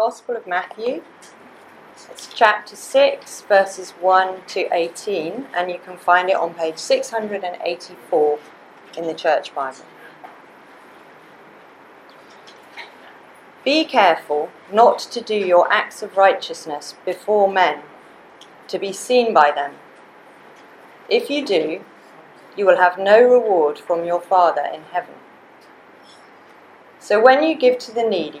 Gospel of Matthew. It's chapter 6, verses 1 to 18, and you can find it on page 684 in the Church Bible. Be careful not to do your acts of righteousness before men, to be seen by them. If you do, you will have no reward from your Father in heaven. So when you give to the needy,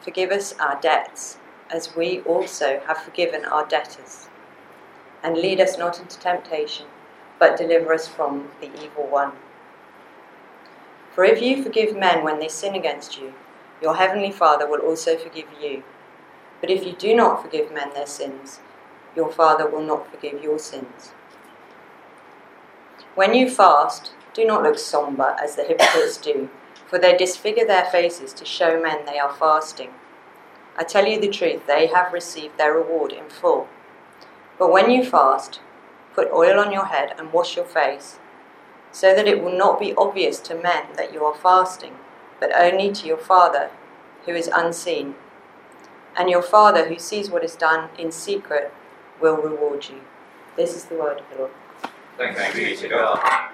Forgive us our debts, as we also have forgiven our debtors. And lead us not into temptation, but deliver us from the evil one. For if you forgive men when they sin against you, your heavenly Father will also forgive you. But if you do not forgive men their sins, your Father will not forgive your sins. When you fast, do not look somber as the hypocrites do for they disfigure their faces to show men they are fasting. I tell you the truth, they have received their reward in full. But when you fast, put oil on your head and wash your face, so that it will not be obvious to men that you are fasting, but only to your Father who is unseen. And your Father who sees what is done in secret will reward you. This is the word of the Lord. Thanks be to God.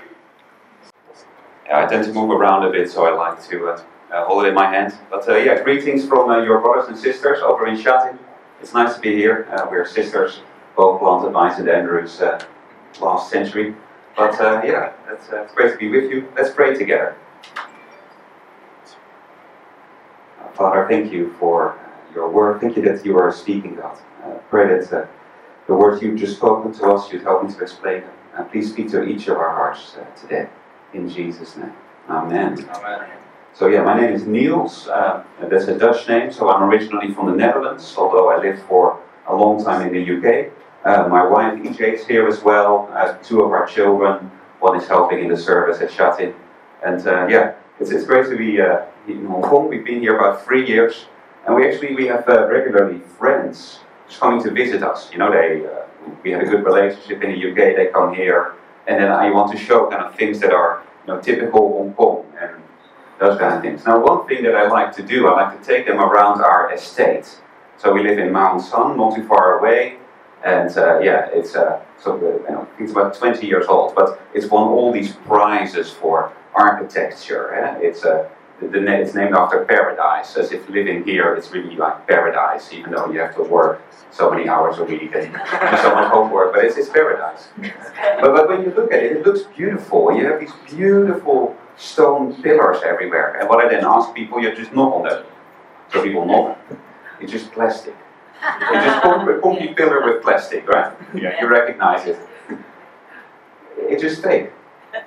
I tend to move around a bit, so I like to uh, uh, hold it in my hand. But uh, yeah, greetings from uh, your brothers and sisters over in Shatin. It's nice to be here. Uh, we're sisters, both planted by St. Andrews uh, last century. But yeah, it's, it's great to be with you. Let's pray together. Father, thank you for your word. Thank you that you are speaking, God. pray that the words you've just spoken to us, you'd help me to explain them. And please speak to each of our hearts today in Jesus' name. Amen. Amen. So yeah, my name is Niels. Uh, that's a Dutch name. So I'm originally from the Netherlands, although I lived for a long time in the UK. Uh, my wife EJ is here as well. Uh, two of our children. One is helping in the service at Shatin. And uh, yeah, it's, it's great to be uh, in Hong Kong. We've been here about three years, and we actually we have uh, regularly friends just coming to visit us. You know, they we have a good relationship in the UK. They come here and then I want to show kind of things that are you know, typical Hong Kong and those kind of things. Now, one thing that I like to do, I like to take them around our estate. So we live in Mount Sun, not too far away, and uh, yeah, it's uh, so you know, it's about 20 years old, but it's won all these prizes for architecture. Eh? It's a uh, the, the, it's named after paradise, as if living here is really like paradise, even though you have to work so many hours a week and do so much homework, but it's, it's paradise. But, but when you look at it, it looks beautiful. You have these beautiful stone pillars everywhere. And what I then ask people, you just knock on them. So people knock. It's just plastic. It's just a concrete pillar with plastic, right? Yeah, you recognize it. It's just fake.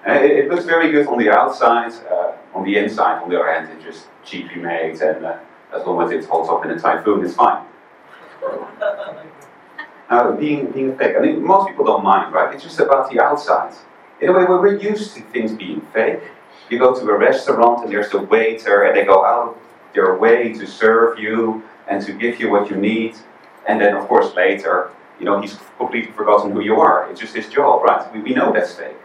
It, it, looks very good on the outside. Uh, on the inside, on the other hand, it's just cheaply made, and uh, as long as it holds up in a typhoon, it's fine. Now, being, being fake, I mean, most people don't mind, right? It's just about the outside. In a way, we're used to things being fake. You go to a restaurant and there's the waiter, and they go out of their way to serve you and to give you what you need. And then, of course, later, you know, he's completely forgotten who you are. It's just his job, right? We, we know that's fake.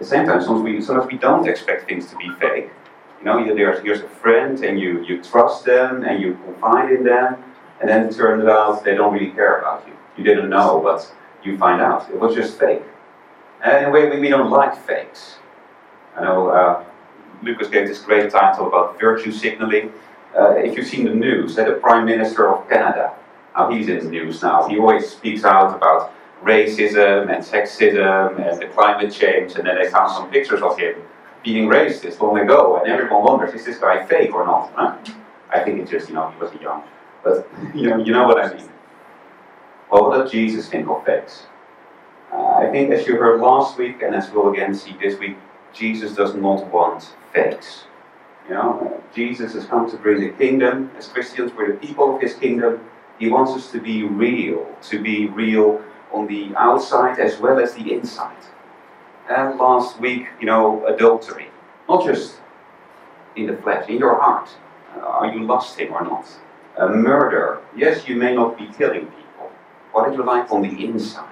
At the same time, sometimes we, sometimes we don't expect things to be fake. You know, there's, here's a friend and you, you trust them and you confide in them, and then it turns out they don't really care about you. You didn't know, but you find out. It was just fake. And in a way, we, we don't like fakes. I know uh, Lucas gave this great title about virtue signaling. Uh, if you've seen the news, that the Prime Minister of Canada, how he's in the news now, he always speaks out about racism and sexism and the climate change, and then they found some pictures of him being racist long ago, and everyone wonders, is this guy fake or not? Huh? I think it's just, you know, he was young. But, you know, you know what I mean. What does Jesus think of fakes? Uh, I think, as you heard last week, and as we'll again see this week, Jesus does not want fakes. You know, Jesus has come to bring the kingdom. As Christians, we're the people of his kingdom. He wants us to be real, to be real on the outside as well as the inside. And last week, you know, adultery. Not just in the flesh, in your heart. Uh, are you lusting or not? A murder. Yes, you may not be killing people. What are you like on the inside?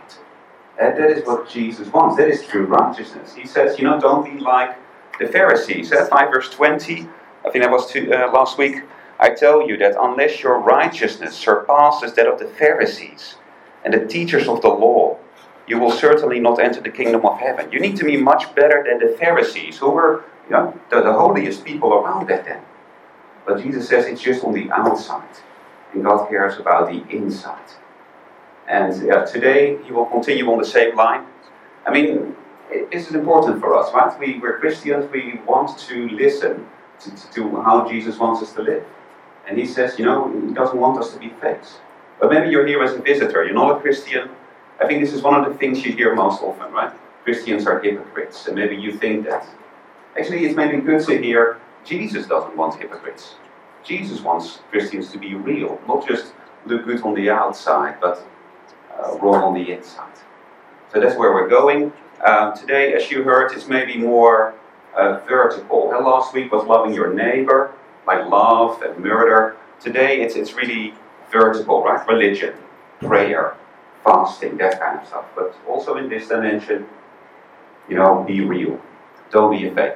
And that is what Jesus wants. That is true righteousness. He says, you know, don't be like the Pharisees. At 5 verse 20, I think that was to, uh, last week. I tell you that unless your righteousness surpasses that of the Pharisees and the teachers of the law, you will certainly not enter the kingdom of heaven. You need to be much better than the Pharisees, who were you know, the, the holiest people around back then. But Jesus says it's just on the outside, and God cares about the inside. And yeah, today he will continue on the same line. I mean, this is important for us, right? We, we're Christians, we want to listen to, to, how Jesus wants us to live. And he says, you know, he doesn't want us to be fakes. But maybe you're here as a visitor, you're not a Christian. I think this is one of the things you hear most often, right? Christians are hypocrites, and maybe you think that. Actually, it's maybe good to hear Jesus doesn't want hypocrites. Jesus wants Christians to be real, not just look good on the outside, but uh, wrong on the inside. So that's where we're going. Um, today, as you heard, it's maybe more uh, vertical. Last week was loving your neighbor, like love and murder. Today, it's, it's really vertical, right? Religion, prayer, fasting, that kind of stuff. But also in this dimension, you know, be real. Don't be a fake.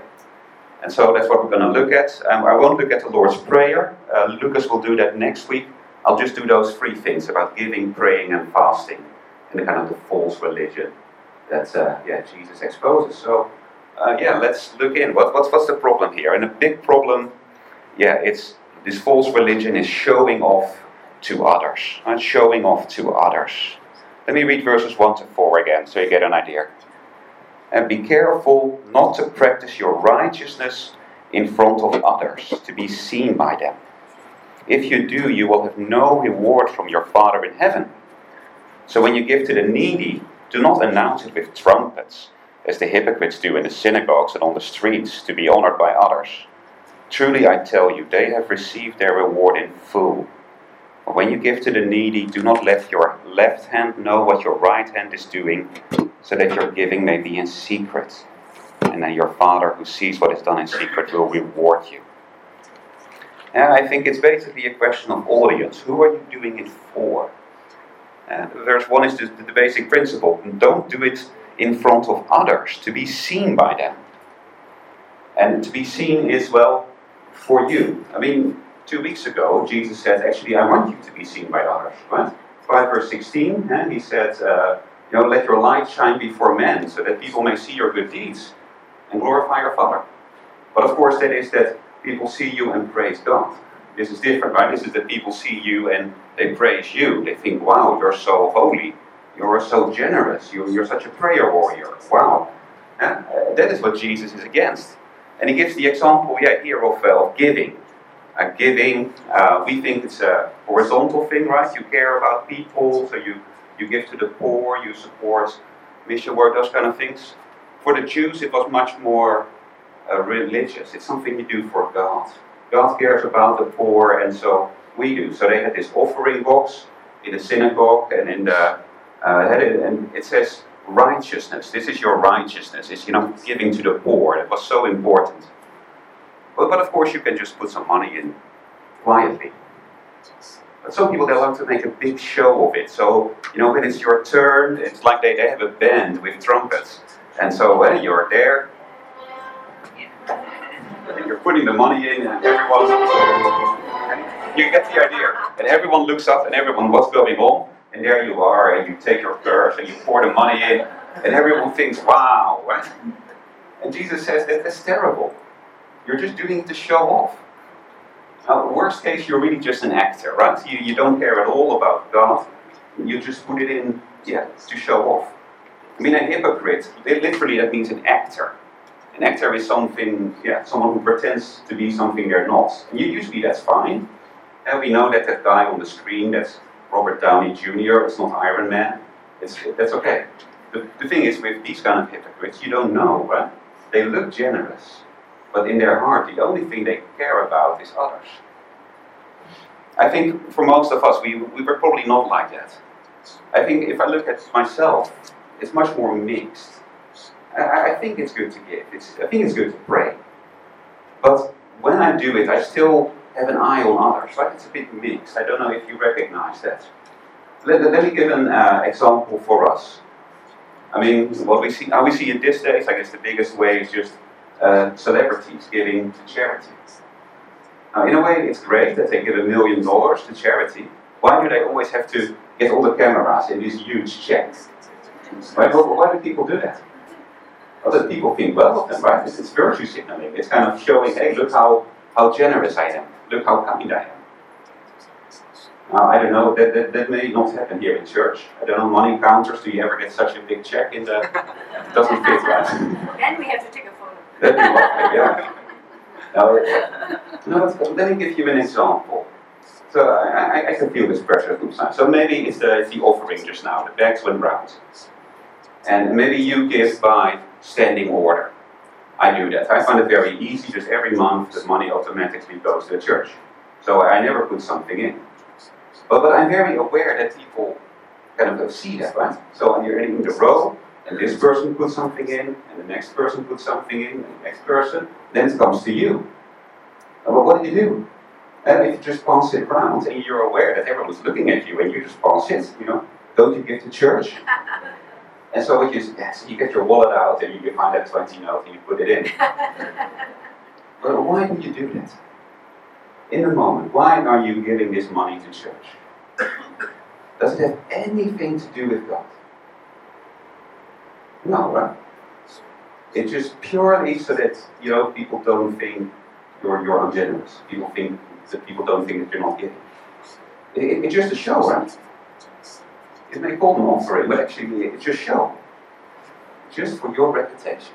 And so that's what we're going to look at. Um, I won't look at the Lord's Prayer. Uh, Lucas will do that next week. I'll just do those three things about giving, praying, and fasting, and the kind of the false religion that uh, yeah Jesus exposes. So uh, yeah, let's look in. What, what's what's the problem here? And a big problem, yeah, it's this false religion is showing off to others, and showing off to others. Let me read verses one to four again, so you get an idea. And be careful not to practice your righteousness in front of others to be seen by them. If you do, you will have no reward from your Father in heaven. So when you give to the needy, do not announce it with trumpets, as the hypocrites do in the synagogues and on the streets, to be honored by others. Truly I tell you, they have received their reward in full. When you give to the needy, do not let your left hand know what your right hand is doing, so that your giving may be in secret. And then your Father, who sees what is done in secret, will reward you. And I think it's basically a question of audience. Who are you doing it for? Uh, and verse 1 is the basic principle. Don't do it in front of others, to be seen by them. And to be seen is, well, for you. I mean, two weeks ago, Jesus said, actually, I want you to be seen by others, right? 5 verse 16, eh, he said, uh, you know, let your light shine before men so that people may see your good deeds and glorify your Father. But of course, that is that people see you and praise God. This is different, right? This is that people see you and they praise you. They think, wow, you're so holy. You're so generous. You're, you're such a prayer warrior. Wow. Uh, that is what Jesus is against. And he gives the example, yeah, here of, uh, of giving. Uh, giving, uh, we think it's a horizontal thing, right? You care about people, so you, you give to the poor, you support mission work, those kind of things. For the Jews, it was much more uh, religious. It's something you do for God. God cares about the poor, and so we do. So they had this offering box in the synagogue, and in the uh, and it says righteousness. This is your righteousness. It's you know giving to the poor. It was so important. But, but of course, you can just put some money in quietly. But some people, they love to make a big show of it. So, you know, when it's your turn, it's like they, they have a band with trumpets. And so when uh, you're there, and you're putting the money in, and everyone, and you get the idea. And everyone looks up, and everyone, what's going on? And there you are, and you take your purse, and you pour the money in, and everyone thinks, wow. And Jesus says that that's terrible. You're just doing it to show off. Worst case, you're really just an actor, right? You, you don't care at all about God. You just put it in, yeah, to show off. I mean, a hypocrite, literally, that means an actor. An actor is something, yeah, someone who pretends to be something they're not. And usually that's fine. And we know that that guy on the screen, that's Robert Downey Jr., it's not Iron Man. It's, that's okay. The, the thing is, with these kind of hypocrites, you don't know, right? They look generous, but in their heart, the only thing they care about is others. I think for most of us, we, we were probably not like that. I think if I look at myself, it's much more mixed. I, I think it's good to give. It's, I think it's good to pray. But when I do it, I still have an eye on others. Right? It's a bit mixed. I don't know if you recognize that. Let, let me give an uh, example for us. I mean, what we see, how we see in these days, I guess the biggest way is just uh, celebrities giving to charity. Now, in a way, it's great that they give a million dollars to charity. Why do they always have to get all the cameras in these huge checks? Right? Well, why do people do that? Other people think well of them, right? It's, it's virtue signaling. It's kind of showing, hey, look how, how generous I am. Look how kind I am. Now, I don't know, that, that, that may not happen here in church. I don't know, money counters, do you ever get such a big check in the. It doesn't fit, right? Then we have to take a photo. Then we yeah. Now, no, let me give you an example. So I, I, I can feel this pressure sometimes. So maybe it's the, it's the offering just now, the bags went round. And maybe you give by standing order. I do that. I find it very easy, just every month the money automatically goes to the church. So I never put something in. But, but I'm very aware that people kind of see that, right? So when you're in the row, and this person puts something in, and the next person puts something in, and the next person, then it comes to you. And well, what do you do? And if you just pass it around and you're aware that everyone's looking at you and you just pass it, you know, don't you give to church? And so what you, yes, you get your wallet out and you find that 20 note and you put it in. but why do you do that? In the moment, why are you giving this money to church? Does it have anything to do with God? No, right? It's just purely so that you know people don't think you're you're ungenerous. People think that people don't think that you're not giving. It, it's just a show, right? It may call an offering, but actually it's just show. Just for your reputation.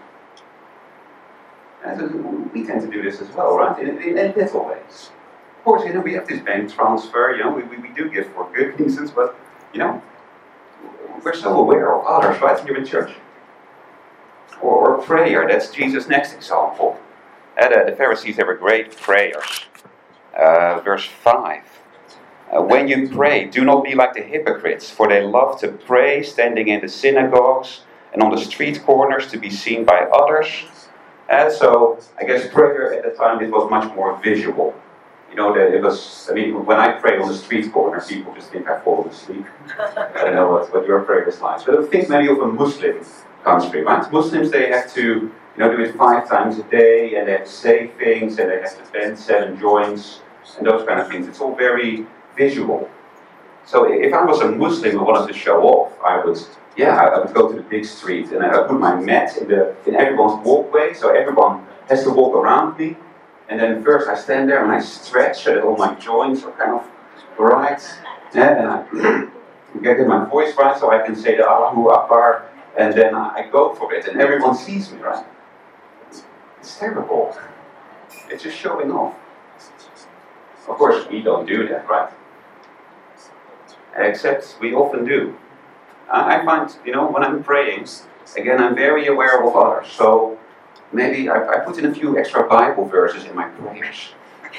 And we tend to do this as well, right? In, in, in little ways. Of course, you know, we have this bank transfer, you know, we, we, we do give for good reasons, but, you know, we're so aware of others, right, here in church. Or, or prayer, that's Jesus' next example. Uh, the, the Pharisees have a great prayers. Uh, verse 5. Uh, when you pray, do not be like the hypocrites, for they love to pray standing in the synagogues and on the street corners to be seen by others. And so, I guess prayer at the time it was much more visual. You know, that it was, I mean, when I pray on the street corner, people just think I've fallen asleep. I don't know what, what your prayer is like. But I think many of a Country, right? Muslims, they have to, you know, do it five times a day, and they have to say things, and they have to bend seven joints, and those kind of things. It's all very visual. So if I was a Muslim who wanted to show off, I would, yeah, I would go to the big street and I would put my mat in the in everyone's walkway, so everyone has to walk around me. And then first I stand there and I stretch so that all my joints are kind of right. Yeah, and I get my voice right so I can say the Allahu Akbar, and then I go for it, and everyone sees me, right? It's terrible. It's just showing off. Of course, we don't do that, right? except we often do. I find, you know, when I'm praying, again, I'm very aware of others. So maybe I, I put in a few extra Bible verses in my prayers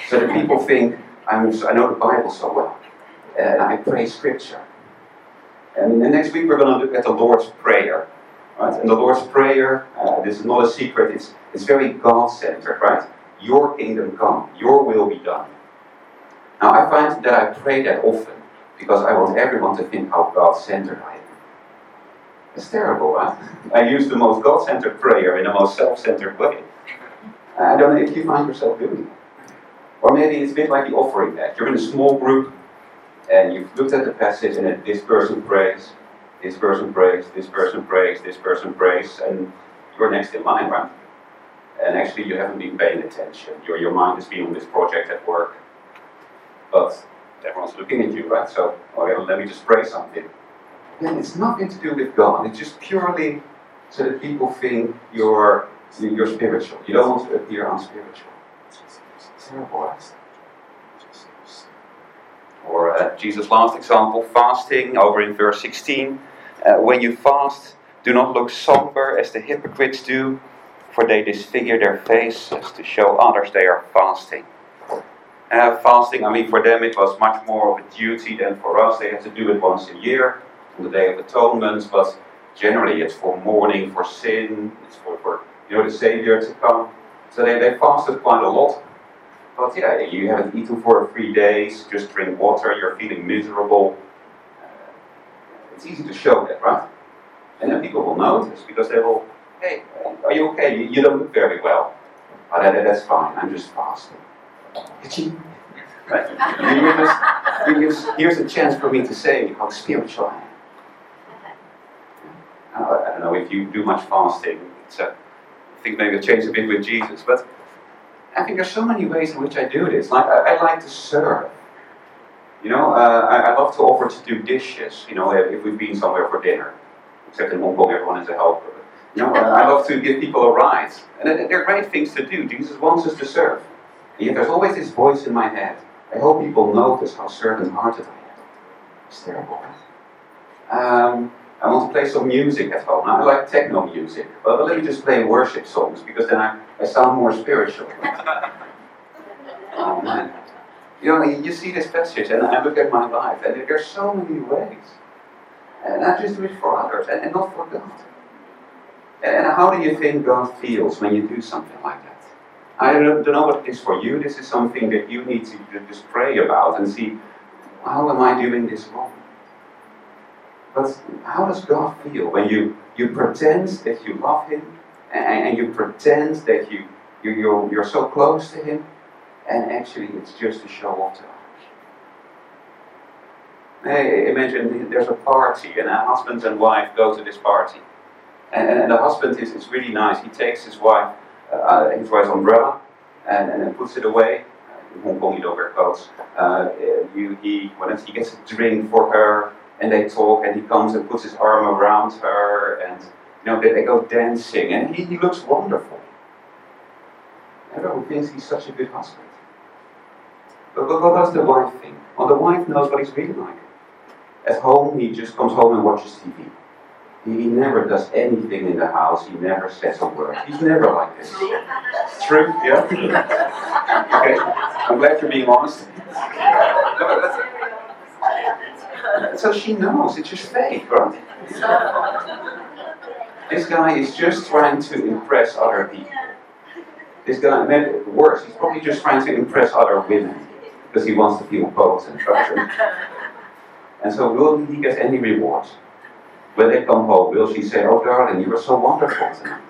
so that people think I'm, I know the Bible so well. And I pray scripture. And, next week we're going to look at the Lord's Prayer. Right? And the Lord's Prayer, uh, this is not a secret, it's, it's very God centered, right? Your kingdom come, your will be done. Now, I find that I pray that often because I want everyone to think how God centered I am. It's terrible, right? I use the most God centered prayer in the most self centered way. I don't know if you find yourself doing it. Or maybe it's a bit like the offering that You're in a small group looked at the passage and it, this person prays, this person prays, this person prays, this person prays, and you're next in line, right? And actually, you haven't been paying attention. Your, your mind has been on this project at work. But everyone's looking at you, right? So, okay, let me just pray something. Then it's nothing to do with God. It's just purely so that people think you're you're spiritual. You don't want to appear unspiritual. Terrible. Or uh, Jesus' last example, fasting, over in verse 16. Uh, when you fast, do not look somber as the hypocrites do, for they disfigure their faces to show others they are fasting. Uh, fasting, I mean, for them it was much more of a duty than for us. They had to do it once a year on the Day of Atonement, but generally it's for mourning for sin, it's for, for you know the Savior to come. So they, they fasted quite a lot. But yeah, you haven't eaten for three days, just drink water, you're feeling miserable. Uh, it's easy to show that, right? And then people will notice because they will, hey, are you okay? You, you don't look very well. But that, that's fine, I'm just fasting. right? Here's, here's a chance for me to say how spiritual I am. I don't know if you do much fasting. It's a, I think maybe it changed a bit with Jesus, but I think there's so many ways in which I do this. Like I, I like to serve. You know, uh, I, I, love to offer to do dishes. You know, if, if, we've been somewhere for dinner, except in Hong Kong, everyone is a helper. You know, I love to give people a ride, and they're great things to do. Jesus wants us to serve. And yet, there's always this voice in my head. I hope people notice how servant-hearted I am. It's terrible. Um, I want to play some music at home. I like techno music, but let me just play worship songs because then I, I sound more spiritual. oh man. You know, you see this passage and I look at my life and there's so many ways. And I just do it for others and, and not for God. And how do you think God feels when you do something like that? I don't, don't know what it is for you. This is something that you need to just pray about and see how am I doing this wrong? But how does God feel when you, you pretend that you love Him and, and you pretend that you, you, you're, you're so close to Him and actually it's just to show off to others? Imagine there's a party and a husband and wife go to this party. And, and the husband is, is really nice. He takes his wife, uh, his wife's umbrella and, and puts it away. In Hong Kong, you don't wear coats. Uh, you, he, he gets a drink for her, and they talk, and he comes and puts his arm around her, and you know they, go dancing, and he, he looks wonderful. Everyone thinks he's such a good husband. But, but what does the wife think? Well, the wife knows what he's really like. At home, he just comes home and watches TV. He, he never does anything in the house. He never says a word. He's never like this. True? Yeah? okay. I'm glad you're being honest. So she knows it's just fake, right? this guy is just trying to impress other people. This guy, maybe worse, he's probably just trying to impress other women because he wants to feel both and treasured. And so, will he get any rewards? When they come home, will she say, Oh, darling, you were so wonderful tonight?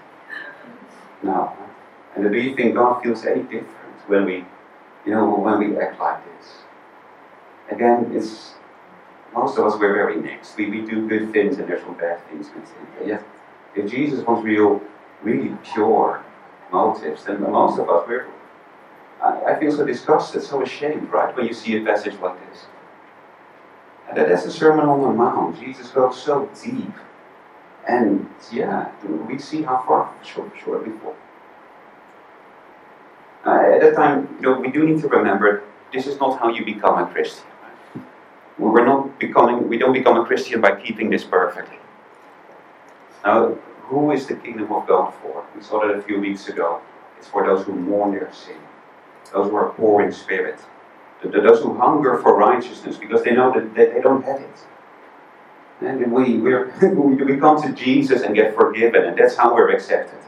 No. And do you think God feels any different when we, you know, when we act like this? Again, it's most of us we're very mixed. We, we do good things and there's some bad things we do. Yet, if Jesus wants real, really pure motives, then most of us, we're, I, I feel so disgusted, so ashamed, right, when you see a passage like this. And that's a Sermon on the Mount. Jesus goes so deep. And yeah, we see how far short, short before. Uh, at that time, you know, we do need to remember this is not how you become a Christian. We're not becoming, we don't become a Christian by keeping this perfectly. Now, who is the kingdom of God for? We saw that a few weeks ago. It's for those who mourn their sin, those who are poor in spirit, those who hunger for righteousness because they know that, they don't have it. And we, we come to Jesus and get forgiven, and that's how we're accepted.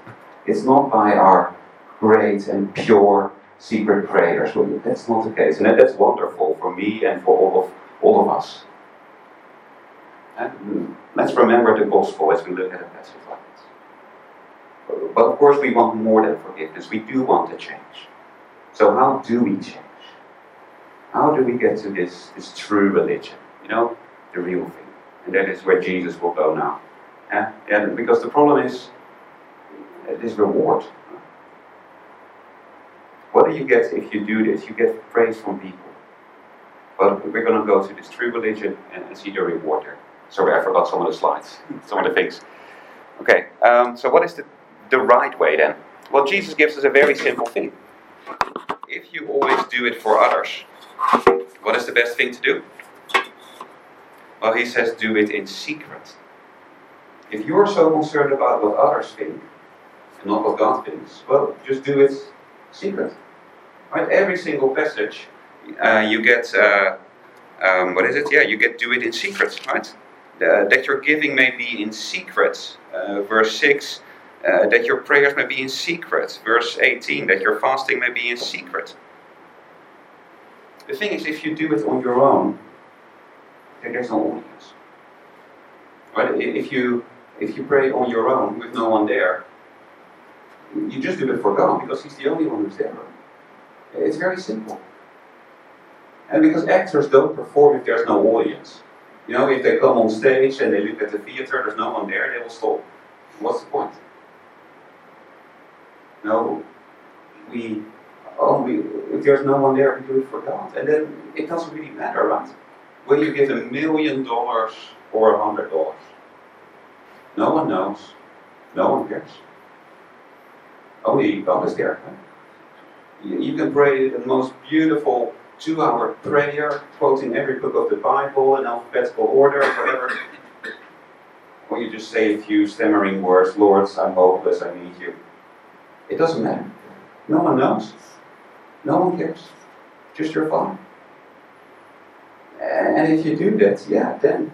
It's not by our great and pure secret prayers. That's not the case, and that's wonderful for me and for all of all of us. And let's remember the gospel as we look at a passage like this. But of course, we want more than forgiveness. We do want to change. So how do we change? How do we get to this, this true religion? You know, the real thing. And that is where Jesus will go now. And because the problem is this reward. What do you get if you do this? You get praise from people. But we're going to go to this true religion and, and see the reward there. Sorry, I forgot some of the slides, some of the things. Okay, um, so what is the, the right way then? Well, Jesus gives us a very simple thing. If you always do it for others, what is the best thing to do? Well, he says, do it in secret. If you're so concerned about what others think, and not what God thinks, well, just do it secret. Right? Every single passage, you get, uh, um, what is it? Yeah, you get do it in secret, right? Uh, that your giving may be in secret. Uh, verse 6, uh, that your prayers may be in secret. Verse 18, that your fasting may be in secret. The thing is, if you do it on your own, then there's no audience. Right? If you if you pray on your own with no one there, you just do it for God because He's the only one who's there. It's very simple. And because actors don't perform if there's no audience. You know, if they come on stage and they look at the theater, there's no one there, they will stop. What's the point? No, we oh, only, if there's no one there, we do it for God. And then it doesn't really matter, right? Will you give a million dollars or a hundred dollars? No one knows. No one cares. Only God is there. You, you can pray the most beautiful two hour prayer, quoting every book of the Bible in alphabetical order, whatever. or you just say a few stammering words, Lord, I'm hopeless, I need you. It doesn't matter. No one knows. No one cares. Just your Father. And if you do that, yeah, then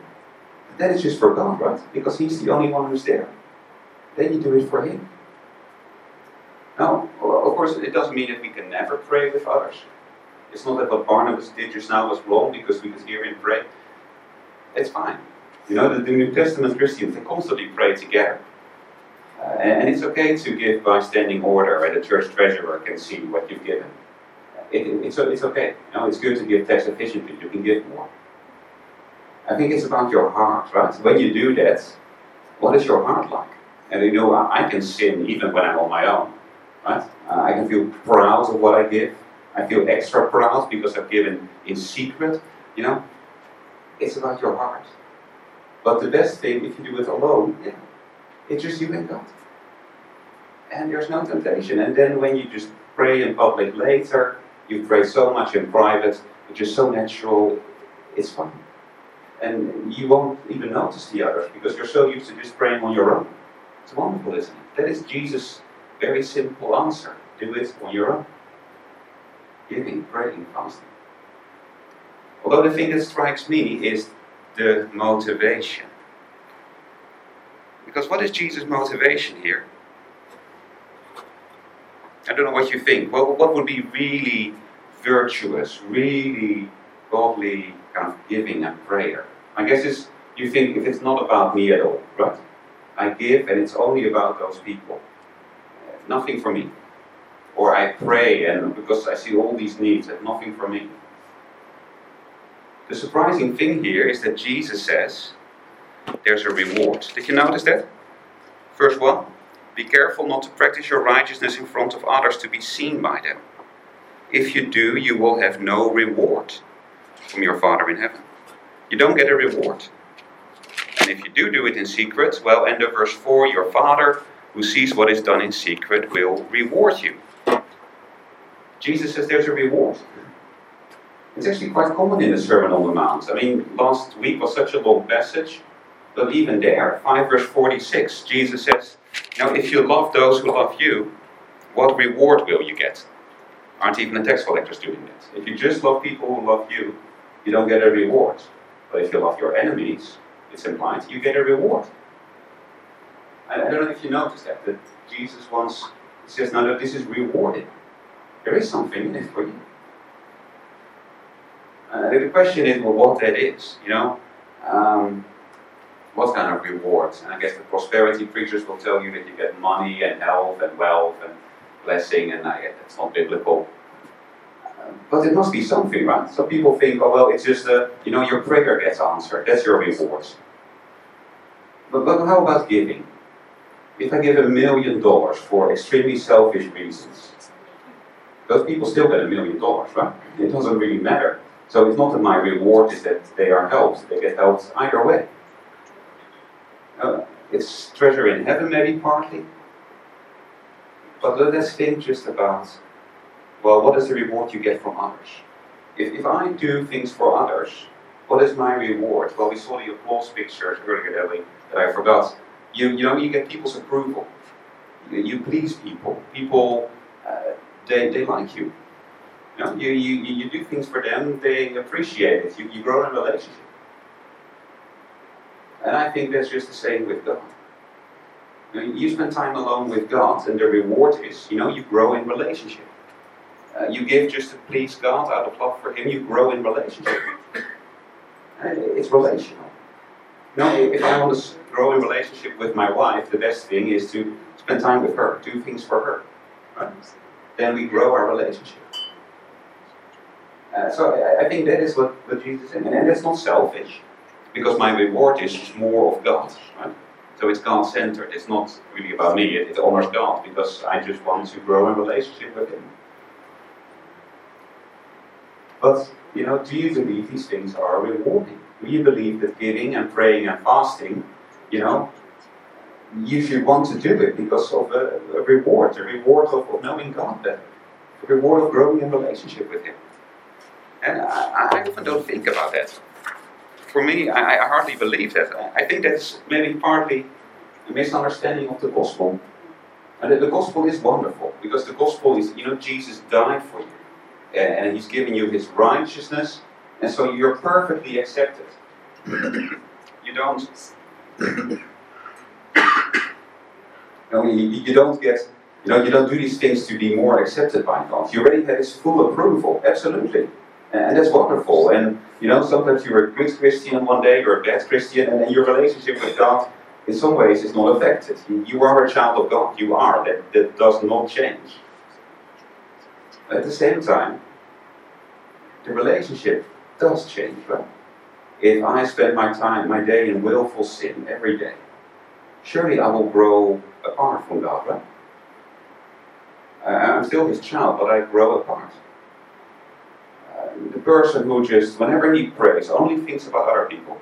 then it's just for God, right? Because He's the only one who's there. Then you do it for Him. Now, of course, it doesn't mean that we can never pray with others. It's not that what Barnabas did just now was wrong because we could hear him pray. It's fine. You know, the, the New Testament Christians, they constantly pray together. Uh, and, and, it's okay to give by standing order, and the church treasurer can see what you've given. It, it, it's, it's okay. You know, it's good to give tax efficiently. You can give more. I think it's about your heart, right? When you do that, what is your heart like? And you know, I, I can sin even when I'm on my own, right? Uh, I can feel proud of what I give. I feel extra proud because I've given in secret. You know, it's about your heart. But the best thing, if you do it alone, yeah, it's just you and God. And there's no temptation. And then when you just pray in public later, you pray so much in private, which is so natural, it's fun and you won't even notice the others because you're so used to just praying on your own. It's wonderful, isn't it? That is Jesus' very simple answer. Do it on your own. Giving, praying, fasting. Although the thing that strikes me is the motivation. Because what is Jesus' motivation here? I don't know what you think. Well, what would be really virtuous, really godly kind of giving and prayer. I guess it's, you think if it's not about me at all, right? I give and it's only about those people. Uh, nothing for me. Or I pray and because I see all these needs, and nothing for me. The surprising thing here is that Jesus says there's a reward. Did you notice that? Verse 1 Be careful not to practice your righteousness in front of others to be seen by them. If you do, you will have no reward from your Father in heaven. You don't get a reward. And if you do do it in secret, well, end of verse 4 your Father who sees what is done in secret will reward you. Jesus says there's a reward. It's actually quite common in the Sermon on the Mount. I mean, last week was such a long passage, but even there, 5 verse 46, Jesus says, Now, if you love those who love you, what reward will you get? Aren't even the tax collectors doing that? If you just love people who love you, you don't get a reward. But if you love your enemies, it's implied you get a reward. I, I don't know if you noticed that, that Jesus wants, says, no, no, this is rewarding. There is something in it for you. Uh, the question is, well, what that is, you know? Um, what kind of rewards? And I guess the prosperity preachers will tell you that you get money and health and wealth and blessing, and I, that's not biblical. Uh, but it must be something, right? Some people think, oh, well, it's just, a, you know, your prayer gets answered. That's your reward. But, but how about giving? If I give a million dollars for extremely selfish reasons, those people still get a million dollars, right? It doesn't really matter. So it's not that my reward is that they are helped. They get helped either way. Uh, it's treasure in heaven, maybe partly. But let us think just about, well, what is the reward you get from others? If, if I do things for others, what is my reward? Well, we saw the applause pictures earlier that, that I forgot. You, you know, you get people's approval. You, you please people. People, they, they like you. You, know, you, you, you do things for them, they appreciate it. You, you grow in a relationship. And I think that's just the same with God. You, know, you spend time alone with God, and the reward is, you know, you grow in relationship. Uh, you give just to please God out of love for Him, you grow in relationship. It's relational. Know, if I want to grow in relationship with my wife, the best thing is to spend time with her, do things for her. Right? Then we grow our relationship. Uh, so I, I, think that is what, what Jesus is, and, and that's not selfish, because my reward is more of God, right? So it's God centered. It's not really about me. It, it honors God because I just want to grow in relationship with Him. But you know, do you believe these things are rewarding? Do you believe that giving and praying and fasting, you know, you should want to do it because of a, a reward, a reward of, of knowing God better, a reward of growing in relationship with Him? And I, I often don't think about that. For me, I, I hardly believe that. I think that's maybe partly a misunderstanding of the gospel. And the, the gospel is wonderful because the gospel is, you know, Jesus died for you. And, and he's given you his righteousness. And so you're perfectly accepted. you don't. You, you, you don't get you know, you don't do these things to be more accepted by God. You already have His full approval, absolutely. And that's wonderful. And you know, sometimes you're a good Christian one day, you're a bad Christian, and then your relationship with God, in some ways, is not affected. You are a child of God. You are. That, that does not change. At the same time, the relationship does change, right? If I spend my time, my day in willful sin every day, surely I will grow apart from God, right? I'm still His child, but I grow apart the person who just, whenever he prays, only thinks about other people,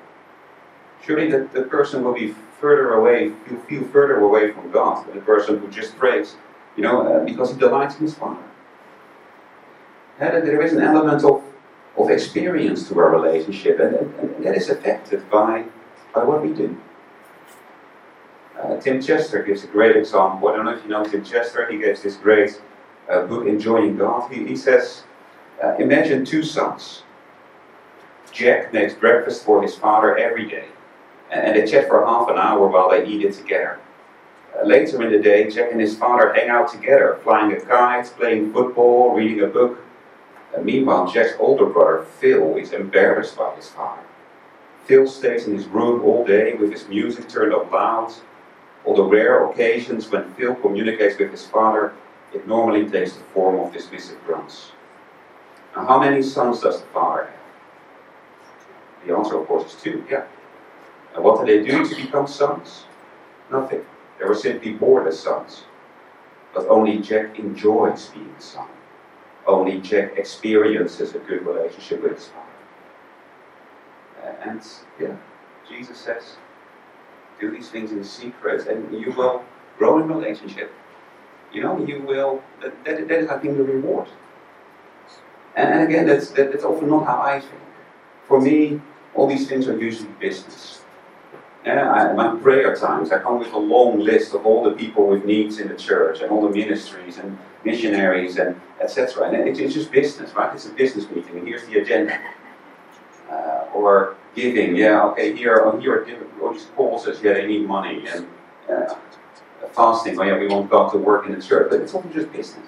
surely that the person will be further away, feel, feel further away from God than the person who just prays, you know, uh, because he delights in his Father. And there is an element of, of experience to our relationship, and, and, and that is affected by, by what we do. Uh, Tim Chester gives a great example. I don't know if you know Tim Chester. He gives this great uh, book, Enjoying God. He, he says, uh, imagine two sons. Jack makes breakfast for his father every day, and they chat for half an hour while they eat it together. Uh, later in the day, Jack and his father hang out together, flying a kite, playing football, reading a book. Uh, meanwhile, Jack's older brother, Phil, is embarrassed by his father. Phil stays in his room all day with his music turned up loud. On the rare occasions when Phil communicates with his father, it normally takes the form of dismissive grunts. Now, how many sons does the father have? The answer, of course, is two, yeah. And what do they do to become sons? Nothing. They were simply born as sons. But only Jack enjoys being a son. Only Jack experiences a good relationship with his father. And, yeah, Jesus says, do these things in secret and you will grow in relationship. You know, you will, that, that, that is, I think, the reward. And, again, that's, that, that's often not how I think. For me, all these things are usually business. Yeah, I, my prayer times, I come with a long list of all the people with needs in the church and all the ministries and missionaries and etc. And it, it's just business, right? It's a business meeting, and here's the agenda. Uh, or giving, yeah, okay, here, oh, here all these causes, yeah, they need money. And uh, fasting, oh yeah, we want God to work in the church. But it's often just business.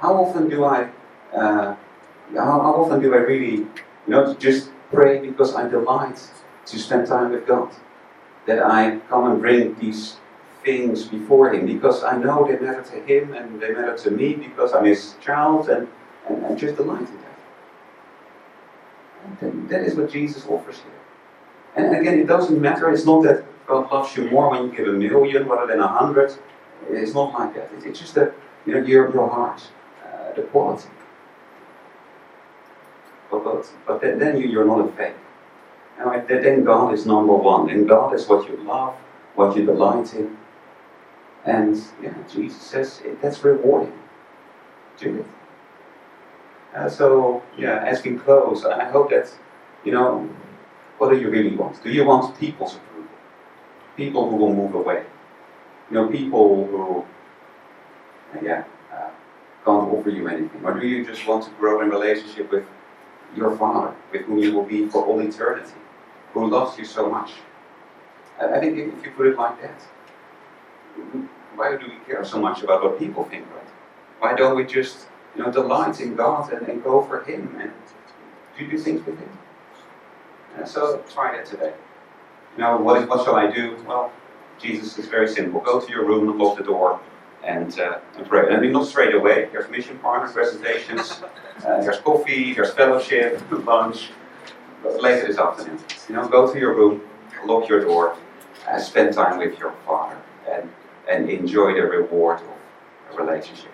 how often do I, uh, how, how often do I really, you know, just pray because I delight to spend time with God? That I come and bring these things before Him because I know they matter to Him and they matter to me because I'm His child and, and, and just delight in that. That is what Jesus offers here. And again, it doesn't matter. It's not that God loves you more when you give a million rather than a hundred. It's not like that. It's just that you know your your heart, uh, the quality. But but, but then, then you, you're not a fake. And then God is number one. And God is what you love, what you delight in. And yeah, Jesus says that's rewarding. Do it. Uh, so yeah, as we close, I hope that you know what do you really want? Do you want people's approval? People who will move away. You know, people who uh, yeah uh, can't offer you anything, or do you just want to grow in relationship with your Father, with whom you will be for all eternity, who loves you so much? I think if you put it like that, why do we care so much about what people think, right? Why don't we just, you know, delight in God and, and go for Him and do things with Him? And so try that today. Now, what, what shall I do? Well, Jesus is very simple. Go to your room lock the door and, uh, and pray. And not straight away. There's mission partner presentations, uh, there's coffee, there's fellowship, lunch. Later this afternoon, you know, go to your room, lock your door, and spend time with your Father. And and enjoy the reward of a relationship.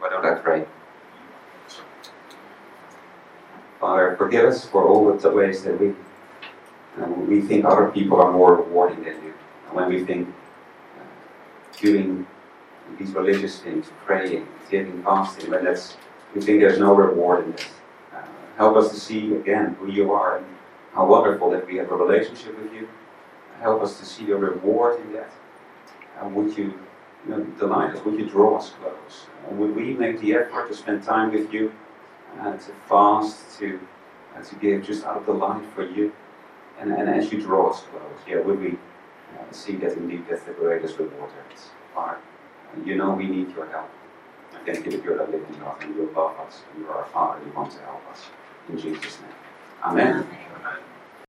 Why don't I pray? Father, forgive us for all the ways that we uh, we think other people are more rewarding than you. And when we think uh, doing these religious things, praying, giving, fasting, when that's, we think there's no reward in this. Uh, help us to see again who you are and how wonderful that we have a relationship with you help us to see the reward in that? And would you, you know, delight us? Would you draw us close? And would we make the effort to spend time with you, uh, to fast, to uh, to give just out of the light for you? And, and as you draw us close, yeah, would we uh, see that indeed that's the greatest reward there is? Father, you know we need your help. I thank you that you're the living God and you love us and you're our Father. You want to help us. In Jesus' name. Amen. Amen.